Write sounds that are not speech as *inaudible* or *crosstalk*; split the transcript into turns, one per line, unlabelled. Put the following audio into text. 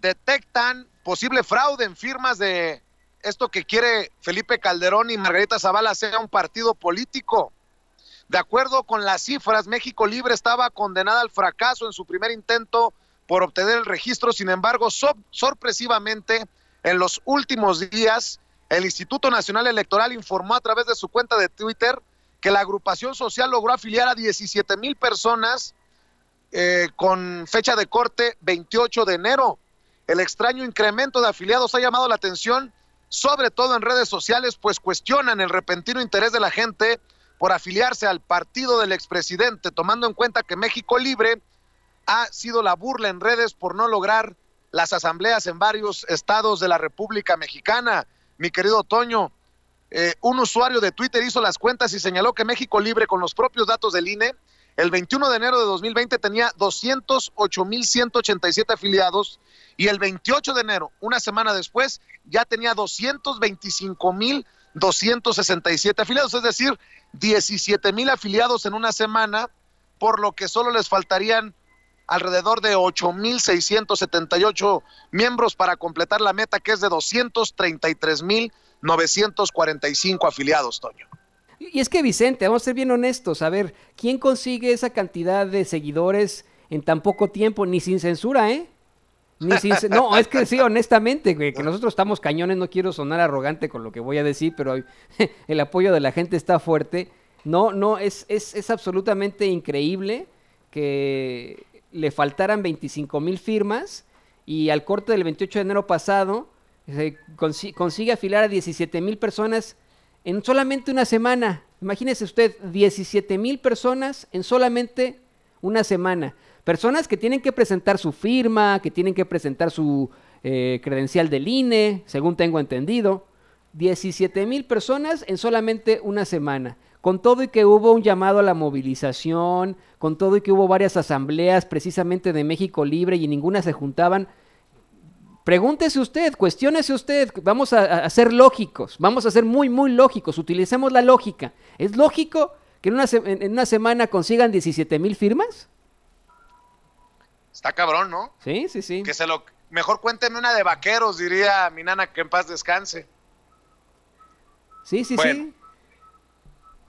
detectan posible fraude en firmas de esto que quiere Felipe Calderón y Margarita Zavala sea un partido político. De acuerdo con las cifras, México Libre estaba condenada al fracaso en su primer intento por obtener el registro. Sin embargo, sorpresivamente, en los últimos días, el Instituto Nacional Electoral informó a través de su cuenta de Twitter que la agrupación social logró afiliar a 17 mil personas eh, con fecha de corte 28 de enero. El extraño incremento de afiliados ha llamado la atención, sobre todo en redes sociales, pues cuestionan el repentino interés de la gente por afiliarse al partido del expresidente, tomando en cuenta que México Libre ha sido la burla en redes por no lograr las asambleas en varios estados de la República Mexicana. Mi querido Toño, eh, un usuario de Twitter hizo las cuentas y señaló que México Libre, con los propios datos del INE, el 21 de enero de 2020 tenía 208.187 afiliados y el 28 de enero, una semana después, ya tenía 225.267 afiliados, es decir, 17.000 afiliados en una semana, por lo que solo les faltarían alrededor de 8.678 miembros para completar la meta que es de 233.945 afiliados, Toño.
Y es que Vicente, vamos a ser bien honestos, a ver, ¿quién consigue esa cantidad de seguidores en tan poco tiempo, ni sin censura, eh? Ni sin, no, es que sí, honestamente, que nosotros estamos cañones, no quiero sonar arrogante con lo que voy a decir, pero *laughs* el apoyo de la gente está fuerte. No, no, es, es, es absolutamente increíble que le faltaran 25 mil firmas y al corte del 28 de enero pasado se consigue afilar a 17 mil personas en solamente una semana. Imagínese usted, 17 mil personas en solamente una semana. Personas que tienen que presentar su firma, que tienen que presentar su eh, credencial del INE, según tengo entendido. 17 mil personas en solamente una semana. Con todo y que hubo un llamado a la movilización, con todo y que hubo varias asambleas precisamente de México Libre y ninguna se juntaban, Pregúntese usted, cuestiónese usted, vamos a, ser lógicos, vamos a ser muy, muy lógicos, utilicemos la lógica. ¿Es lógico que en una, en una semana consigan 17 mil firmas?
Está cabrón, ¿no?
Sí, sí, sí.
Que se lo... Mejor cuénteme una de vaqueros, diría mi nana, que en paz descanse.
Sí, sí, sí.